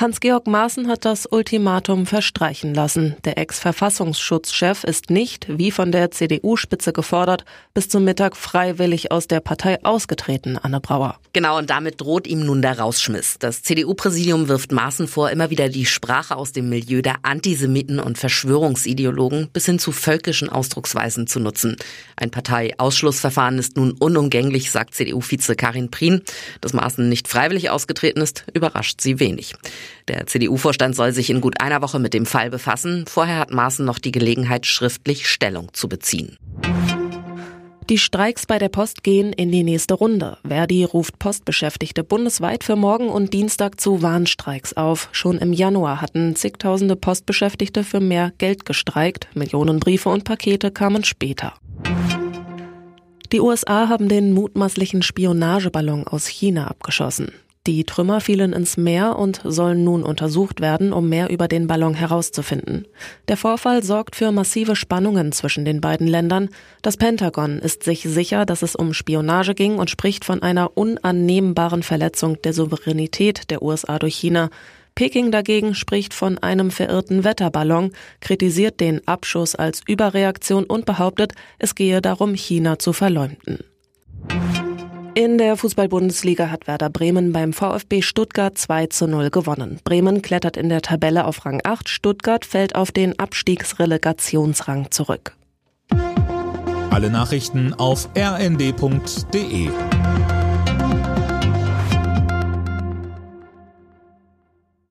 Hans-Georg Maaßen hat das Ultimatum verstreichen lassen. Der Ex-Verfassungsschutzchef ist nicht, wie von der CDU-Spitze gefordert, bis zum Mittag freiwillig aus der Partei ausgetreten, Anne Brauer. Genau, und damit droht ihm nun der Rausschmiss. Das CDU-Präsidium wirft Maaßen vor, immer wieder die Sprache aus dem Milieu der Antisemiten und Verschwörungsideologen bis hin zu völkischen Ausdrucksweisen zu nutzen. Ein Parteiausschlussverfahren ist nun unumgänglich, sagt CDU-Vize Karin Prien. Dass Maaßen nicht freiwillig ausgetreten ist, überrascht sie wenig. Der CDU-Vorstand soll sich in gut einer Woche mit dem Fall befassen. Vorher hat Maaßen noch die Gelegenheit, schriftlich Stellung zu beziehen. Die Streiks bei der Post gehen in die nächste Runde. Verdi ruft Postbeschäftigte bundesweit für morgen und Dienstag zu Warnstreiks auf. Schon im Januar hatten zigtausende Postbeschäftigte für mehr Geld gestreikt. Millionen Briefe und Pakete kamen später. Die USA haben den mutmaßlichen Spionageballon aus China abgeschossen. Die Trümmer fielen ins Meer und sollen nun untersucht werden, um mehr über den Ballon herauszufinden. Der Vorfall sorgt für massive Spannungen zwischen den beiden Ländern. Das Pentagon ist sich sicher, dass es um Spionage ging und spricht von einer unannehmbaren Verletzung der Souveränität der USA durch China. Peking dagegen spricht von einem verirrten Wetterballon, kritisiert den Abschuss als Überreaktion und behauptet, es gehe darum, China zu verleumden. In der Fußball-Bundesliga hat Werder Bremen beim VfB Stuttgart 2 zu 0 gewonnen. Bremen klettert in der Tabelle auf Rang 8, Stuttgart fällt auf den Abstiegsrelegationsrang zurück. Alle Nachrichten auf rnd.de